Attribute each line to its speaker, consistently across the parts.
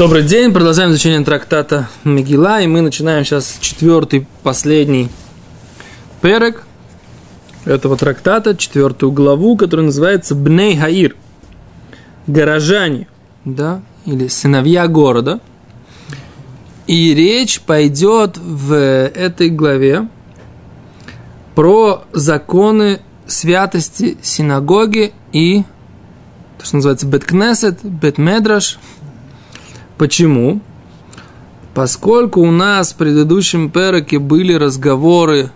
Speaker 1: Добрый день, продолжаем изучение трактата Мегила, и мы начинаем сейчас четвертый, последний перек этого трактата, четвертую главу, которая называется Бней Хаир, горожане, да, или сыновья города. И речь пойдет в этой главе про законы святости синагоги и то, что называется Беткнесет, Бетмедраш – Почему? Поскольку у нас в предыдущем пероке были разговоры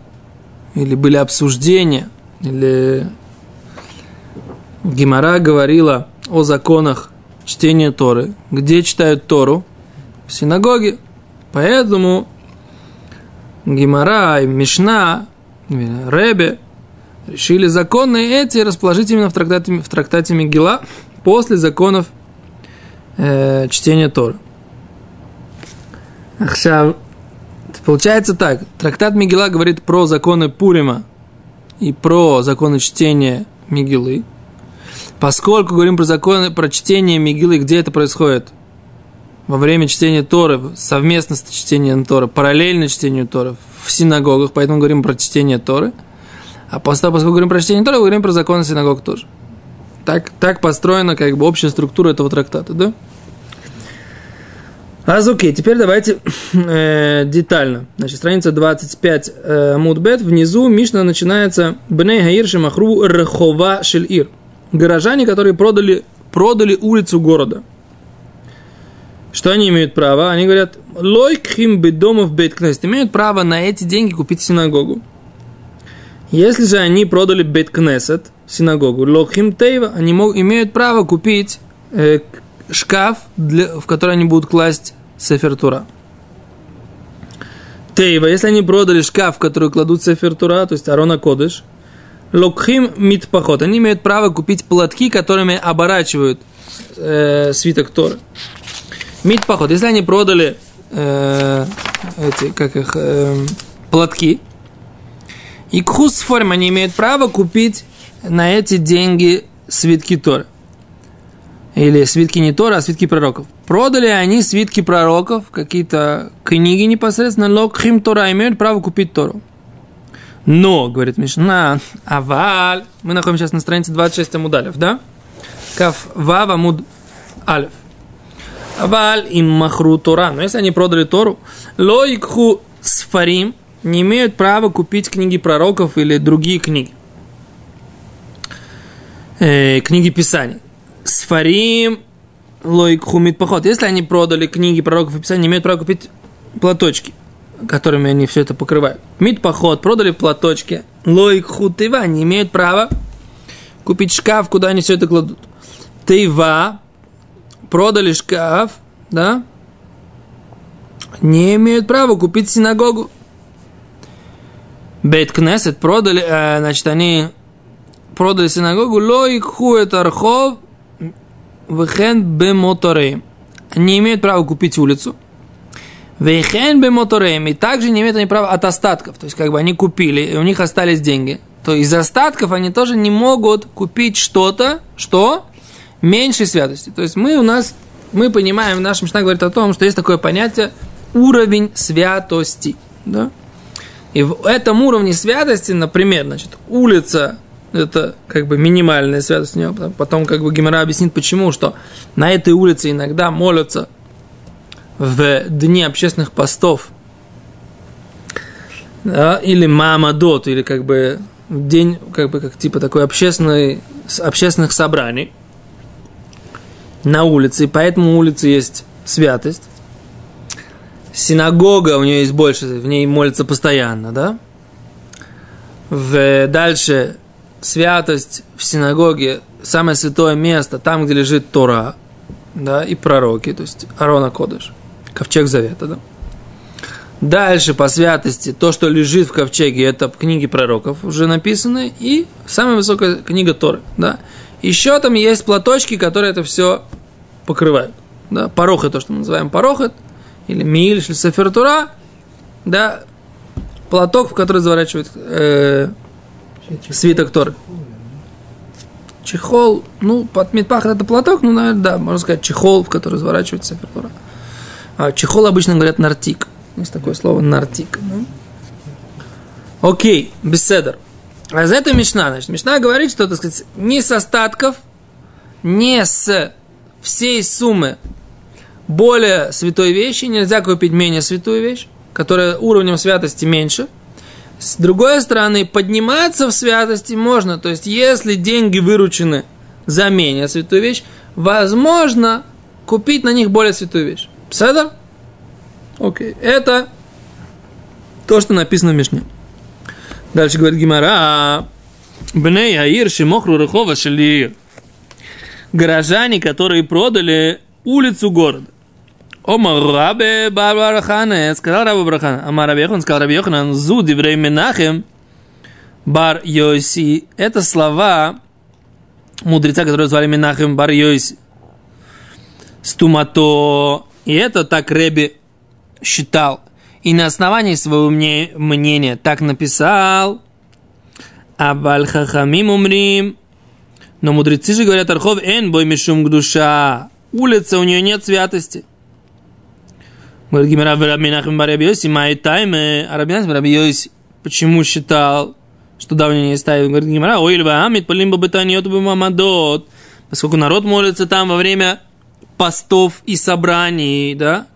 Speaker 1: или были обсуждения, или Гимара говорила о законах чтения Торы. Где читают Тору? В синагоге. Поэтому Гимара и Мишна, Ребе решили законы эти расположить именно в трактате, в трактате Мегила после законов э, чтения Торы. Ахшав, получается так, трактат Мигела говорит про законы Пурима и про законы чтения Мигилы. Поскольку говорим про законы, про чтение Мигилы, где это происходит? Во время чтения Торы, совместно с чтением Торы, параллельно чтению Торы в синагогах, поэтому говорим про чтение Торы. А после поскольку говорим про чтение Торы, говорим про законы синагог тоже. Так, так построена как бы общая структура этого трактата, да? Азуки, теперь давайте э, детально. Значит, страница 25 э, Мудбет. Внизу Мишна начинается Бней Хаир Махру Рхова Шельир. Горожане, которые продали, продали улицу города. Что они имеют право? Они говорят, лойкхим бедомов бейткнест. Имеют право на эти деньги купить синагогу. Если же они продали бейткнесет, синагогу, лохим тейва, они мог, имеют право купить э, шкаф, для, в который они будут класть сефертура. Тейва, если они продали шкаф, в который кладут сефертура, то есть арона кодыш, локхим митпахот, они имеют право купить платки, которыми оборачивают э, свиток Торы. Митпахот, если они продали э, эти, как их, э, платки, и кхус форм они имеют право купить на эти деньги свитки Торы. Или свитки не Тора, а свитки пророков. Продали они свитки пророков, какие-то книги непосредственно, локхим Тора, имеют право купить Тору. Но, говорит Мишна, аваль, мы находимся сейчас на странице 26 Амудалев, да? Каф вав амуд алев. Аваль им махру Тора. Но если они продали Тору, лойкху сфарим, не имеют права купить книги пророков или другие книги. Э, книги Писаний. Сфарим лойк хумит поход. Если они продали книги пророков и Писаний, имеют право купить платочки, которыми они все это покрывают. Мид поход, продали платочки. Лойк хутыва, не имеют права купить шкаф, куда они все это кладут. Тыва, продали шкаф, да, не имеют права купить синагогу. Бейт Кнесет продали, э, значит, они продали синагогу, лоик хует архов, вехен бемотореем. Не имеют права купить улицу. Вехен бемотореем. И также не имеют они права от остатков. То есть, как бы они купили, и у них остались деньги. То из остатков они тоже не могут купить что-то, что меньшей святости. То есть мы у нас, мы понимаем, наш Мишна говорит о том, что есть такое понятие уровень святости. Да? И в этом уровне святости, например, значит, улица это как бы минимальная святость у него. Потом как бы Гимара объяснит, почему, что на этой улице иногда молятся в дни общественных постов да, или мамадот, или как бы день, как бы как типа такой общественный, общественных собраний на улице, и поэтому у улицы есть святость синагога, у нее есть больше, в ней молится постоянно, да? В, дальше святость в синагоге, самое святое место, там, где лежит Тора, да, и пророки, то есть Арона Кодыш, ковчег Завета, да. Дальше по святости, то, что лежит в ковчеге, это книги пророков уже написаны, и самая высокая книга Торы, да. Еще там есть платочки, которые это все покрывают, да, порохет, то, что мы называем порохет, или миль, или сефертура, да, платок, в который заворачивают э, свиток Торы. Чехол, ну, под медпах это платок, ну, наверное, да, можно сказать, чехол, в который заворачивается сефертура. А чехол обычно говорят нартик. Есть такое слово нартик. Ну. Окей, беседер. А за это Мишна. Значит, Мишна говорит, что, так сказать, не с остатков, не с всей суммы более святой вещи нельзя купить менее святую вещь, которая уровнем святости меньше. С другой стороны, подниматься в святости можно. То есть, если деньги выручены за менее святую вещь, возможно купить на них более святую вещь. Седа? Окей. Это то, что написано в Мишне. Дальше говорит Гимара. Бней Аир Шимохру Рахова Шалиир. Горожане, которые продали улицу города. Омар Рабе Барбарахана, сказал Раба Барахана, Амар Раби Йохан, сказал Раби Йохан, Зу Диврей Менахем, Бар Йоси. Это слова мудреца, которого звали Менахем Бар Йоси. Стумато. И это так Реби считал. И на основании своего мнения так написал. Абаль Хахамим умрим. Но мудрецы же говорят, Архов эн бой мишум душа. Улица, у нее нет святости. Говорит Гимера Рабинахим Барабиоси, май тайме, а Рабинахим Барабиоси почему считал, что давние не ставит? Говорит Гимера, ой, льва амит, полим бабатаниот мамадот, поскольку народ молится там во время постов и собраний, да,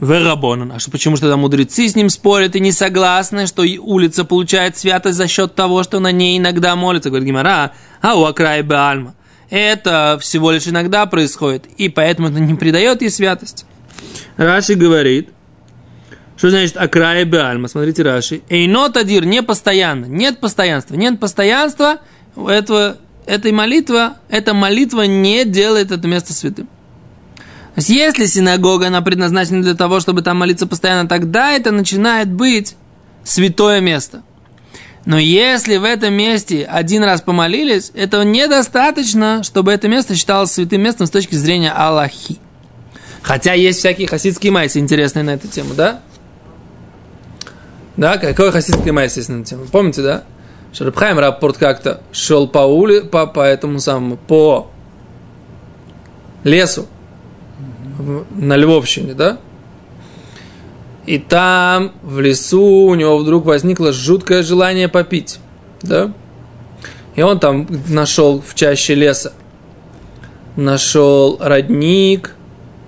Speaker 1: Верабонан. А что, почему что там мудрецы с ним спорят и не согласны, что улица получает святость за счет того, что на ней иногда молится? Говорит Гимара, а у Акрай Беальма. Это всего лишь иногда происходит, и поэтому это не придает ей святость. Раши говорит, что значит акрая беальма? Смотрите, Раши. Эйнот адир, не постоянно. Нет постоянства. Нет постоянства этого, этой молитвы, эта молитва не делает это место святым. То есть, если синагога, она предназначена для того, чтобы там молиться постоянно, тогда это начинает быть святое место. Но если в этом месте один раз помолились, этого недостаточно, чтобы это место считалось святым местом с точки зрения Аллахи. Хотя есть всякие хасидские майсы интересные на эту тему, да? Да, какой хасидский майс есть на эту тему? Помните, да? Что Рабхайм Раппорт как-то шел по ули, по, по этому самому, по лесу на Львовщине, да? И там, в лесу, у него вдруг возникло жуткое желание попить, да? И он там нашел в чаще леса, нашел родник,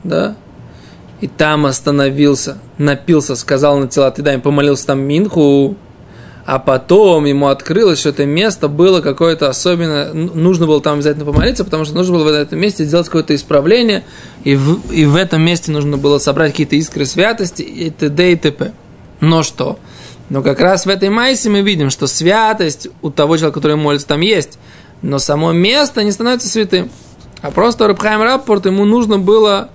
Speaker 1: да, и там остановился, напился, сказал на тела, ты дай, помолился там Минху, а потом ему открылось, что это место было какое-то особенное, нужно было там обязательно помолиться, потому что нужно было в этом месте сделать какое-то исправление, и в, и в этом месте нужно было собрать какие-то искры святости, и т.д. и т.п. Но что? Но как раз в этой майсе мы видим, что святость у того человека, который молится, там есть, но само место не становится святым. А просто Рабхайм Раппорт, ему нужно было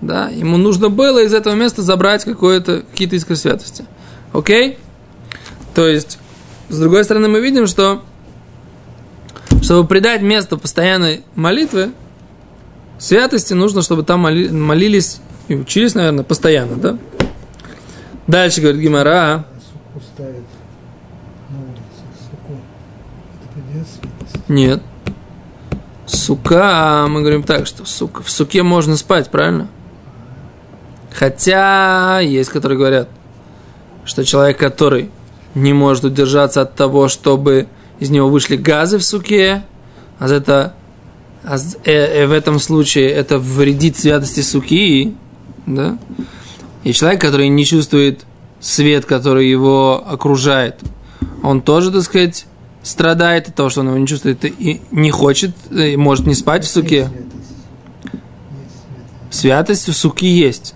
Speaker 1: да, ему нужно было из этого места забрать какое-то, какие-то искры святости. Окей? То есть, с другой стороны, мы видим, что чтобы придать место постоянной молитвы, святости нужно, чтобы там моли, молились и учились, наверное, постоянно, да? Дальше говорит Гимара. Нет. Сука, мы говорим так, что сука, в суке можно спать, правильно? Хотя есть, которые говорят, что человек, который не может удержаться от того, чтобы из него вышли газы в суке, а это а э, э, в этом случае это вредит святости суки, да? И человек, который не чувствует свет, который его окружает, он тоже, так сказать, страдает от того, что он его не чувствует и не хочет, и может не спать в суке. Святость в суке есть.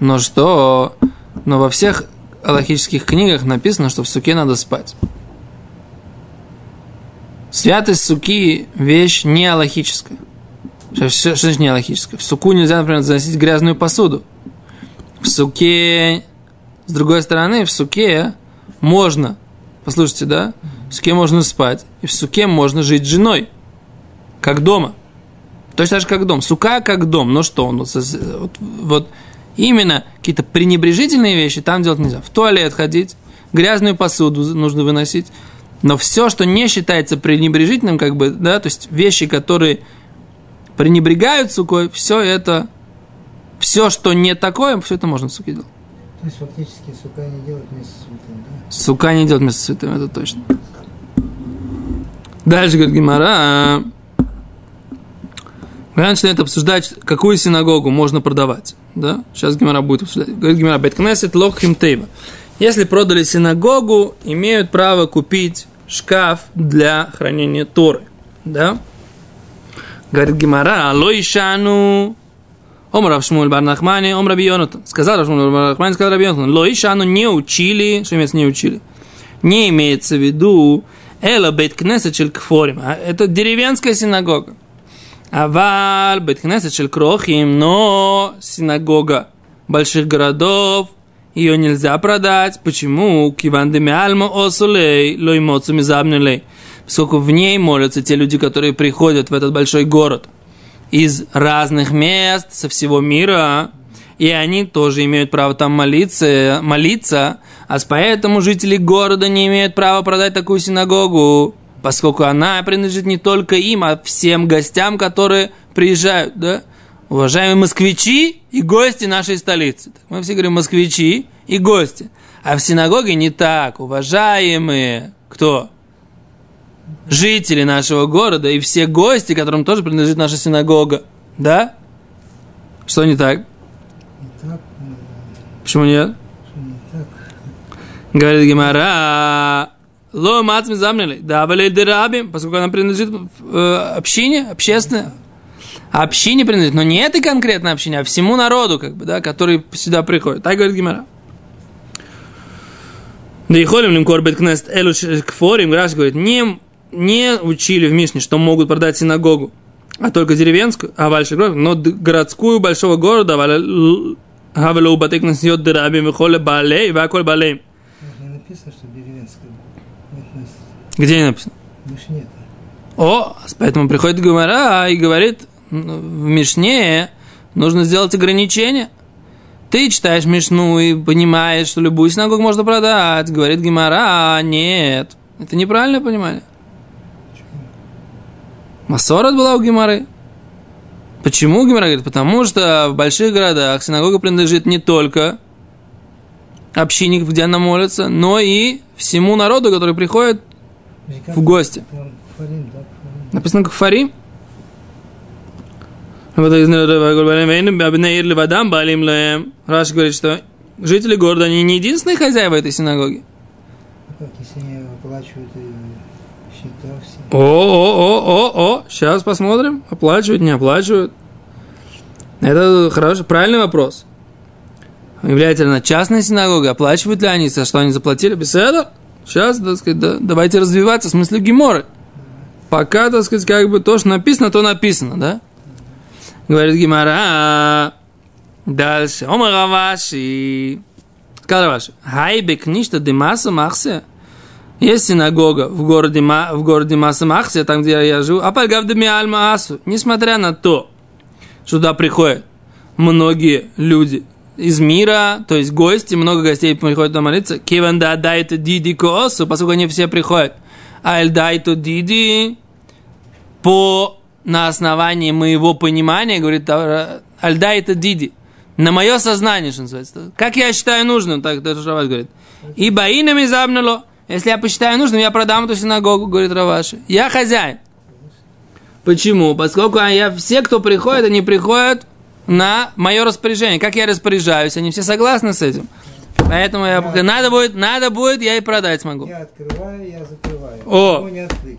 Speaker 1: Но что? Но во всех аллахических книгах написано, что в суке надо спать. Святость суки – вещь не аллахическая. Что, что, что значит не аллахическая? В суку нельзя, например, заносить грязную посуду. В суке, с другой стороны, в суке можно, послушайте, да, в суке можно спать, и в суке можно жить с женой, как дома. Точно так же, как дом. Сука как дом. Ну что, он вот, вот Именно какие-то пренебрежительные вещи там делать нельзя. В туалет ходить, грязную посуду нужно выносить. Но все, что не считается пренебрежительным, как бы, да, то есть вещи, которые пренебрегают сукой, все это Все, что не такое, все это можно в суке делать.
Speaker 2: То есть фактически сука не делать вместе с святым, да?
Speaker 1: Сука не делать вместо святым, это точно. Дальше говорит Гимара. Гимара начинает обсуждать, какую синагогу можно продавать. Да? Сейчас Гимара будет обсуждать. Говорит Гимара, Беткнесет лохим тейва. Если продали синагогу, имеют право купить шкаф для хранения Торы. Да? Говорит Гимара, лоишану Ом Рав Шмуль Бар Нахмани, Ом Раби Йонатан. Сказал Рав Шмуль Бар Нахмани, сказал Раби Йонатан. Лоишану не учили, что имеется не учили. Не имеется в виду Эла Бейт Кнесет Шель Кфорим. А Это деревенская синагога. Аваль Бейт Кнесет Шель Крохим, но синагога больших городов, ее нельзя продать. Почему? Киван демиальма осулей, лоймоцу мизабнелей. Поскольку в ней молятся те люди, которые приходят в этот большой город из разных мест, со всего мира, и они тоже имеют право там молиться, молиться, а поэтому жители города не имеют права продать такую синагогу, поскольку она принадлежит не только им, а всем гостям, которые приезжают, да? Уважаемые москвичи и гости нашей столицы. Мы все говорим москвичи и гости. А в синагоге не так. Уважаемые, кто? Жители нашего города и все гости, которым тоже принадлежит наша синагога. Да? Что не так?
Speaker 2: Не так,
Speaker 1: Почему нет?
Speaker 2: не так.
Speaker 1: Говорит Гимара, ло мацми замнили, да, валей дерабим, поскольку она принадлежит э, общине, общественной, общине принадлежит, но не этой конкретной общине, а всему народу, как бы, да, который сюда приходит. Так говорит Гимара. Да и холим лимкор беткнест элу кфорим, Раш говорит, не, не учили в Мишне, что могут продать синагогу, а только деревенскую, а город, но городскую большого города, Хавелу батык насьет дырабим, вихоле балей, ваколь балей.
Speaker 2: Не написано, что деревенская.
Speaker 1: Где не написано?
Speaker 2: в нет.
Speaker 1: О, поэтому приходит Гумара и говорит, ну, в Мишне нужно сделать ограничение. Ты читаешь Мишну и понимаешь, что любую синагогу можно продать. Говорит Гимара, нет. Это неправильное понимание. Масорот была у Гимары. Почему Гимара говорит? Потому что в больших городах синагога принадлежит не только общине, где она молится, но и всему народу, который приходит в гости.
Speaker 2: Фарим, Фарим.
Speaker 1: Написано Балим Лаем. Раш говорит, что жители города, они не единственные хозяева этой синагоги.
Speaker 2: А как, если они оплачивают и счета все?
Speaker 1: О, о, о, о, о, сейчас посмотрим, оплачивают, не оплачивают. Это хороший, правильный вопрос. Является ли она частная синагога, оплачивают ли они, за что они заплатили? Этого? Сейчас, так сказать, да, давайте развиваться в смысле геморы. Пока, так сказать, как бы то, что написано, то написано, да? Говорит Гимара. Дальше. Омар Раваши. Сказал Раваши. Хайбек ништа демаса махсе. Есть синагога в городе, в городе Маса Махсе, там, где я живу. А пальгавдами альма асу. Несмотря на то, что туда приходят многие люди из мира, то есть гости, много гостей приходят туда молиться. Киван да дайте диди коосу, поскольку они все приходят. Аль дайту диди по на основании моего понимания, говорит Аль дайте диди. На мое сознание, что называется. Как я считаю нужным, так Раваш говорит. И баинами забнало. Если я посчитаю нужным, я продам эту синагогу, говорит Раваши. Я хозяин. Почему? Поскольку я, все, кто приходит, они приходят на мое распоряжение. Как я распоряжаюсь, они все согласны с этим. Поэтому я, пока надо будет, надо будет, я и продать смогу.
Speaker 2: Я открываю, я закрываю.
Speaker 1: О!
Speaker 2: Открыть.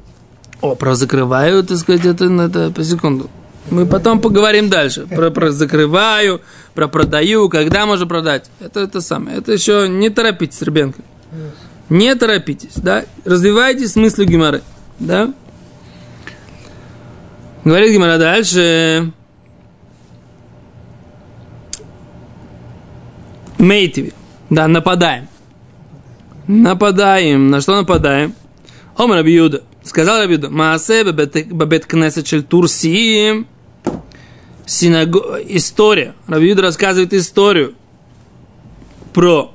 Speaker 1: О, про закрываю, так сказать, это, это по секунду. Мы потом поговорим дальше. Про, про закрываю, про продаю, когда можно продать. Это это самое. Это еще не торопитесь, Ребенка. Не торопитесь, да? Развивайте смысл геморы, да? Говорит Гимара дальше. Мейтиви. Да, нападаем. Нападаем. На что нападаем? Ом Рабиуда. Сказал Рабиуда. Маасе бабет кнесет шель Турсиим. Синаго... История. Рабиуда рассказывает историю про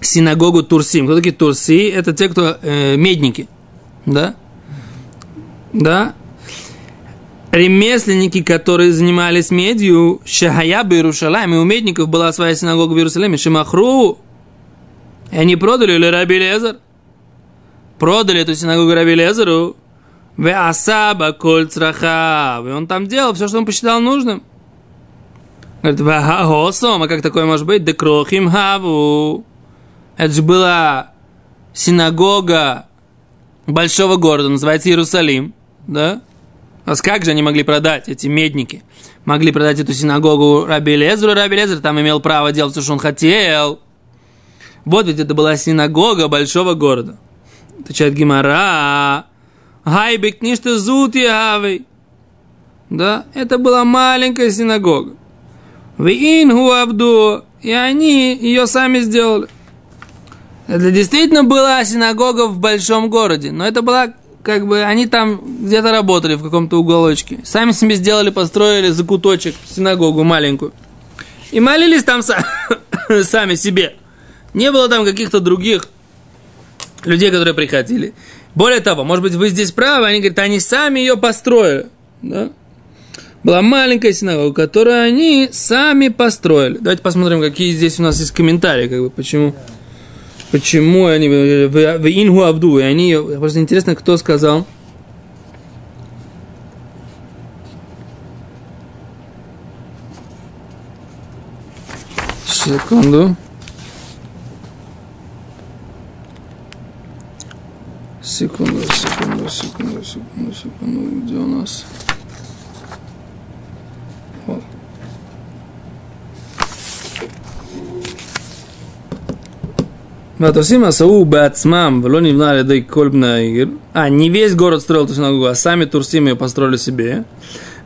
Speaker 1: синагогу Турсим. Кто такие Турси? Это те, кто э, медники. Да? Да? Ремесленники, которые занимались медью, Шахая бы Иерушалайм, и у медников была своя синагога в Иерусалиме, Шимахру, и они продали или Раби Лезер. Продали эту синагогу Раби Лезеру, в Асаба Коль Цраха, и он там делал все, что он посчитал нужным. Говорит, Вахосом, а как такое может быть? Декрохим Хаву. Это же была синагога большого города, называется Иерусалим, да? А как же они могли продать, эти медники? Могли продать эту синагогу Раби Лезеру, Раби Лезер там имел право делать все, что он хотел. Вот ведь это была синагога большого города. Отвечает Гимара. Хайбек ништа зут Да, это была маленькая синагога. В Ингу Абду, и они ее сами сделали. Это действительно была синагога в большом городе, но это была как бы они там где-то работали в каком-то уголочке. Сами себе сделали, построили закуточек, синагогу маленькую. И молились там сами себе. Не было там каких-то других людей, которые приходили. Более того, может быть, вы здесь правы, они говорят, они сами ее построили. Да? Была маленькая синагога, которую они сами построили. Давайте посмотрим, какие здесь у нас есть комментарии, как бы, почему. Почему они в Ингу Абду? И они, просто интересно, кто сказал. Секунду. Секунду, секунду, секунду, секунду, секунду. Где у нас? Ватосим Асау Бацмам, Вело Нивна Ледей Кольбнаир. А, не весь город строил эту синагогу, а сами Турсим ее построили себе.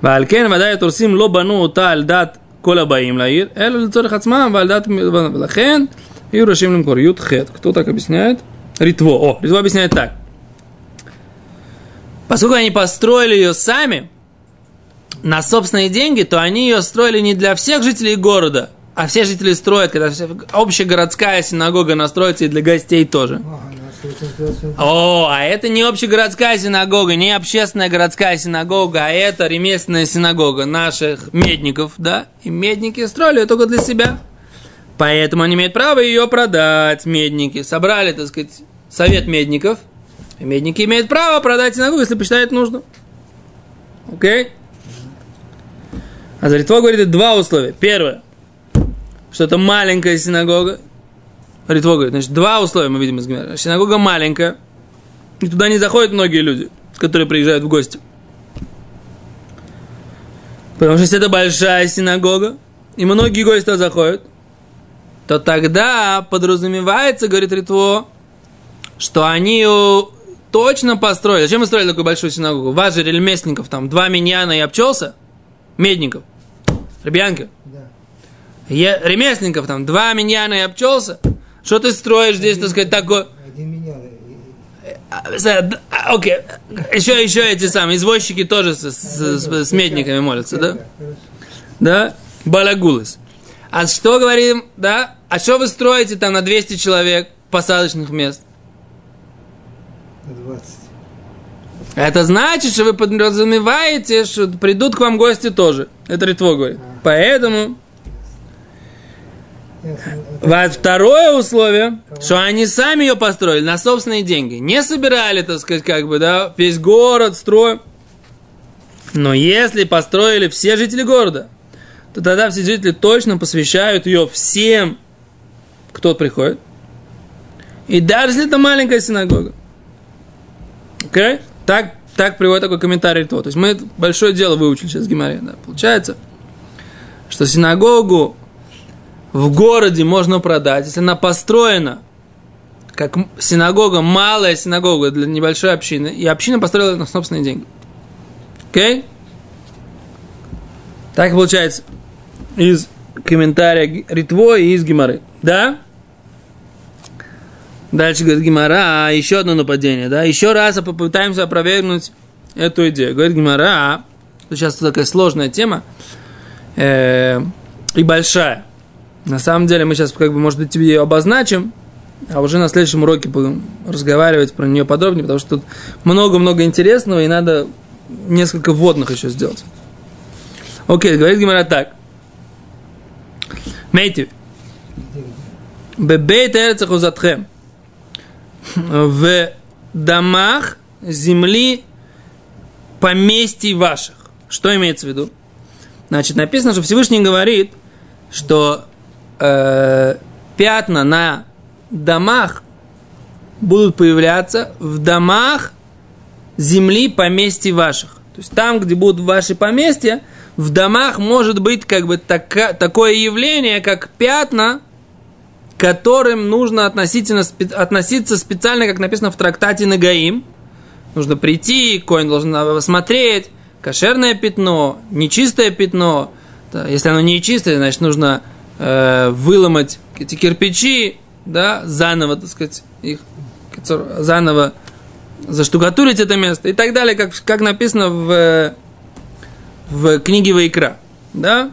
Speaker 1: Валькен Вадай Турсим Лобану Таль кола Колабаим Лаир. Эль Лецорих Ацмам, Вальдат Велахен. И Рашим Лимкор Ют Хет. Кто так объясняет? Ритво. О, Ритво объясняет так. Поскольку они построили ее сами, на собственные деньги, то они ее строили не для всех жителей города – а все жители строят, когда общегородская синагога настроится и для гостей тоже. О, а это не общегородская синагога, не общественная городская синагога, а это ремесленная синагога наших медников, да? И медники строили ее только для себя. Поэтому они имеют право ее продать, медники. Собрали, так сказать, совет медников. И медники имеют право продать синагогу, если посчитают нужно. Окей? А Заритво говорит два условия. Первое что это маленькая синагога. Ритво говорит, значит, два условия мы видим из Гимера. Синагога маленькая, и туда не заходят многие люди, которые приезжают в гости. Потому что если это большая синагога, и многие гости туда заходят, то тогда подразумевается, говорит Ритво, что они ее точно построили. Зачем мы строили такую большую синагогу? Вас же ремесленников там два миньяна и обчелся, медников, ребянки. Я, ремесленников там, два миньяна и обчелся. Что ты строишь здесь, так сказать, миньян. А, а, окей, еще, еще эти самые извозчики тоже с, с, с, с медниками молятся, да? Да? Балагулас. А что говорим, да? А что вы строите там на 200 человек посадочных мест? 20. Это значит, что вы подразумеваете, что придут к вам гости тоже. Это Ритво говорит. Поэтому Второе условие, что они сами ее построили на собственные деньги. Не собирали, так сказать, как бы, да, весь город, строй. Но если построили все жители города, то тогда все жители точно посвящают ее всем, кто приходит. И даже если это маленькая синагога. Окей? Okay? Так, так приводит такой комментарий то. То есть мы большое дело выучили сейчас в Гимаре. Да. Получается, что синагогу в городе можно продать, если она построена как синагога, малая синагога для небольшой общины, и община построила на собственные деньги. Окей? Okay? Так получается из комментария Ритво и из Гимары. Да? Дальше говорит Гимара, а, еще одно нападение, да? Еще раз попытаемся опровергнуть эту идею. Говорит Гимара, сейчас такая сложная тема э, и большая. На самом деле мы сейчас, как бы, может быть, тебе ее обозначим, а уже на следующем уроке будем разговаривать про нее подробнее, потому что тут много-много интересного, и надо несколько вводных еще сделать. Окей, говорит Гимара так. Мейти. Бебейт эрцахузатхем. В домах земли поместий ваших. Что имеется в виду? Значит, написано, что Всевышний говорит, что э, пятна на домах будут появляться в домах земли поместий ваших. То есть там, где будут ваши поместья, в домах может быть как бы така, такое явление, как пятна, которым нужно относительно, относиться специально, как написано в трактате Нагаим. Нужно прийти, коин должен посмотреть, кошерное пятно, нечистое пятно. Если оно нечистое, значит нужно э, выломать эти кирпичи, да, заново, так сказать, их заново заштукатурить это место и так далее, как, как написано в, в книге Вайкра. Да?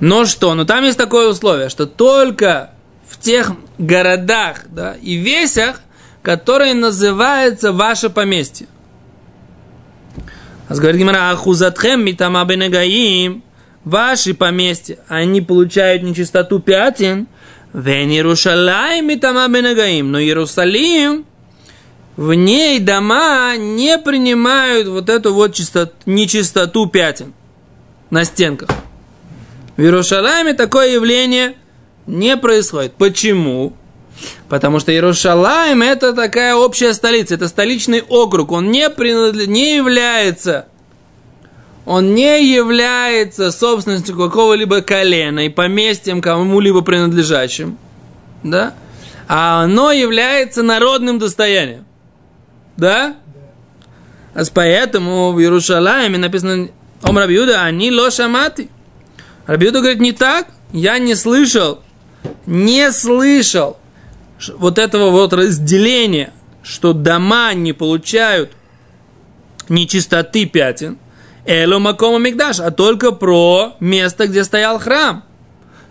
Speaker 1: Но что? Но там есть такое условие, что только в тех городах да, и весях, которые называются ваше поместье. А говорит Гимара, ахузатхем митама бенегаим, ваши поместья, они получают нечистоту пятен, вен Иерушалаем митама бенегаим, но Иерусалим в ней дома не принимают вот эту вот чистоту, нечистоту пятен на стенках. В Иерушалайме такое явление не происходит. Почему? Потому что Иерушалайм это такая общая столица, это столичный округ, он не, принадлежит, не является он не является собственностью какого-либо колена и поместьем кому-либо принадлежащим, да? а оно является народным достоянием. Да? А поэтому в Иерушалайме написано Ом Рабиуда, они ло шамати. Рабиуда говорит, не так, я не слышал, не слышал вот этого вот разделения, что дома не получают нечистоты пятен, Эло Макома Мигдаш, а только про место, где стоял храм.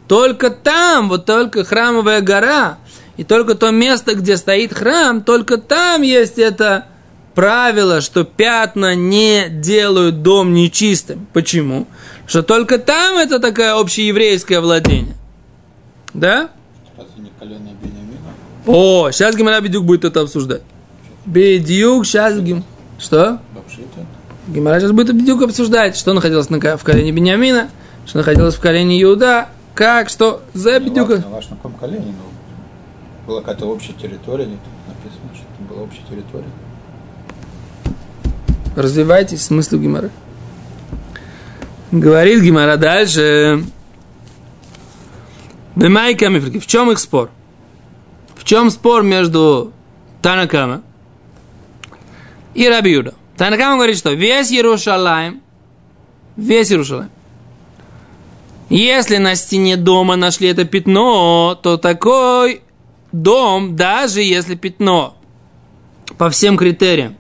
Speaker 1: Только там, вот только храмовая гора, и только то место, где стоит храм, только там есть это правило, что пятна не делают дом нечистым. Почему? Что только там это такое общееврейское владение. Да? О, сейчас Гимара Бедюк будет это обсуждать. Бедюк, сейчас Гим... Что? Гимара сейчас будет Бедюк обсуждать, что находилось на, в колене Бениамина, что находилось в колене Иуда, как, что за Бедюка.
Speaker 3: Не важно, на каком колене, но была какая-то общая территория, нет, написано, что это была общая территория.
Speaker 1: Развивайтесь смысл Гимара. Говорит Гимара дальше. Бемайка Мифрики. В чем их спор? В чем спор между Танакама и Рабиуда? Танакама говорит, что весь Иерушалаем, весь Иерушалаем, если на стене дома нашли это пятно, то такой дом, даже если пятно по всем критериям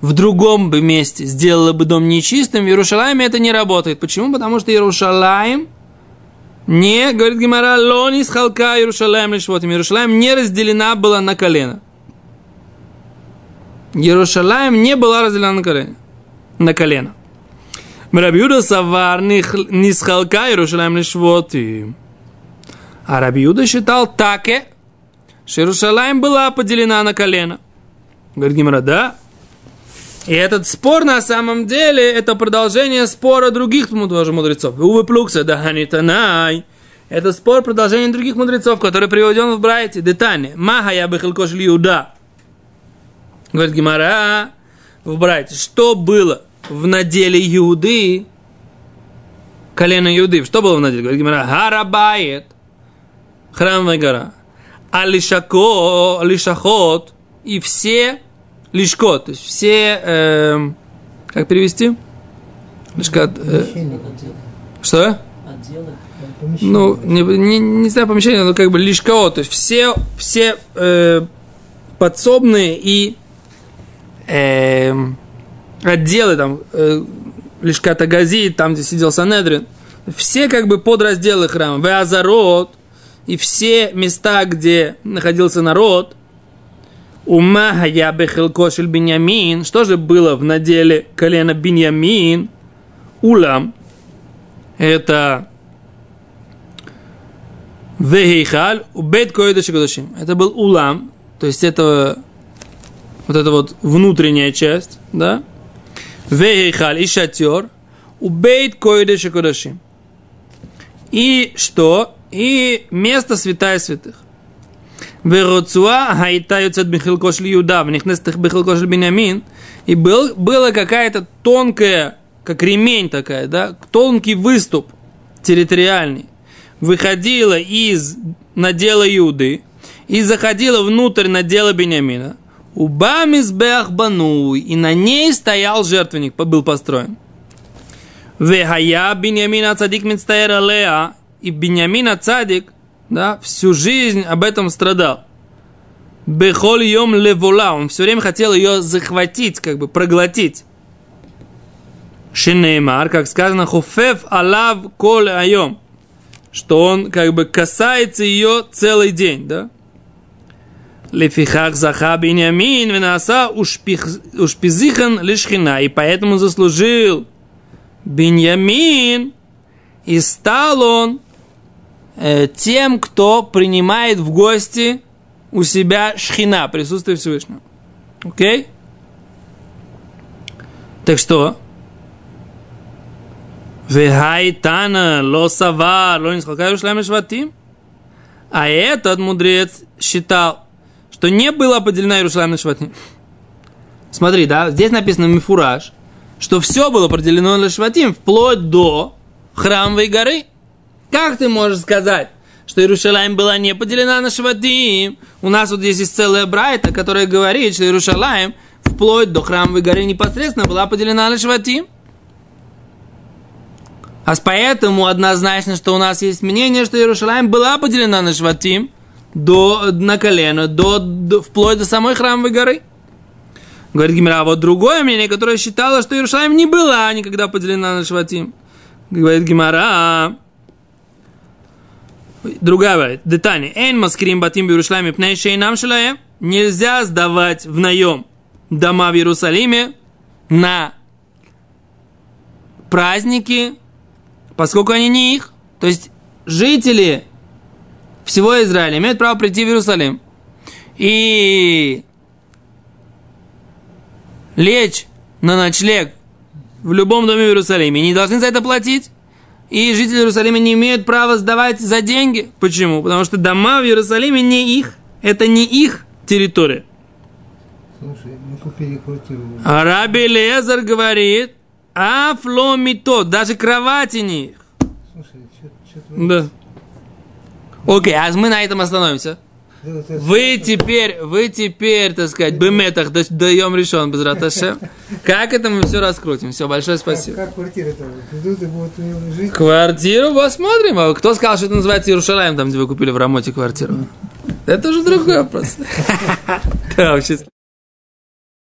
Speaker 1: в другом бы месте сделало бы дом нечистым, в Иерушалайме это не работает. Почему? Потому что Иерушалайм не, говорит Гимара, лонис халка Иерушалайм лишвотим. Иерушалайм не разделена была на колено. Иерушалайм не была разделена на колено. На колено. Рабиуда савар нисхалка Иерушалайм лишвотим. А Рабиуда считал таке, что Иерушалайм была поделена на колено. Говорит Гимара, да. И этот спор на самом деле это продолжение спора других тоже мудрецов. Увы плукса, да ханитанай. Это спор продолжения других мудрецов, который приведен в Брайте. Детане. Маха я бы Иуда. Говорит Гимара в Брайте. Что было в наделе Иуды? Колено Иуды. Что было в наделе? Говорит Гимара. Харабает. Храмовая гора. Алишако, Алишахот и все лишко, то есть все, э, как перевести? Лишка, э, что? Ну, не, не, не знаю помещение, но как бы лишко, то есть все, все э, подсобные и э, отделы там, э, лишка Гази, там, где сидел Санедрин, все как бы подразделы храма, Веазарот, и все места, где находился народ, Ума я бехелкошель Беньямин. Что же было в наделе колена Беньямин? Улам. Это Вехейхаль, убейт койдаши кодашим. Это был улам, то есть это вот эта вот внутренняя часть, да? Вехейхаль и шатер, убейт койдаши кодашим. И что? И место святая святых. Вероцуа хайта юцет бихилкош Юда, в них нестых бихилкош Бенямин. И был, была какая-то тонкая, как ремень такая, да, тонкий выступ территориальный. Выходила из надела Иуды и заходила внутрь надела Бениамина. Убамис беахбануй, и на ней стоял жертвенник, был построен. Вехая Беньямина цадик мицтаэра леа, и Беньямина цадик, да, всю жизнь об этом страдал. Бехоль йом левола, он все время хотел ее захватить, как бы проглотить. Шинеймар, как сказано, хуфев алав коле айом, что он как бы касается ее целый день, да? Лефихах заха биньямин винаса ушпизихан лишхина, и поэтому заслужил Беньямин, и стал он э, тем, кто принимает в гости у себя шхина, присутствие Всевышнего. Окей? Так что? Вехайтана лосава шватим. А этот мудрец считал, что не была поделена Иерусалим на шватим. Смотри, да, здесь написано мифураж, что все было поделено на шватим, вплоть до храмовой горы. Как ты можешь сказать, что Иерушалаем была не поделена на шватим? У нас вот здесь есть целая брайта, которая говорит, что Иерушалаем вплоть до храмовой горы непосредственно была поделена на шватим. А поэтому однозначно, что у нас есть мнение, что Иерушалаем была поделена на шватим до, на колено, до, до, вплоть до самой храмовой горы. Говорит Гимера, а вот другое мнение, которое считало, что Иерушалаем не была никогда поделена на шватим. Говорит Гимара, другая говорит, детали. Эйн маскрим батим в Иерусалиме пней нам шалаем. Нельзя сдавать в наем дома в Иерусалиме на праздники, поскольку они не их. То есть жители всего Израиля имеют право прийти в Иерусалим и лечь на ночлег в любом доме в Иерусалиме, не должны за это платить. И жители Иерусалима не имеют права сдавать за деньги. Почему? Потому что дома в Иерусалиме не их. Это не их территория.
Speaker 2: Слушай, мы купили квартиру.
Speaker 1: А Раби Лезар говорит, афломито, даже кровати не их.
Speaker 2: Слушай, что
Speaker 1: Да. Окей, а мы на этом остановимся. Вы теперь, вы теперь, так сказать, беметах даем решен без раташе. Как это мы все раскрутим? Все, большое спасибо.
Speaker 2: Как, как и будут нем жить?
Speaker 1: Квартиру посмотрим. А кто сказал, что это называется Иерушалаем, там, где вы купили в Рамоте квартиру? Это уже другой вопрос. Да, вообще.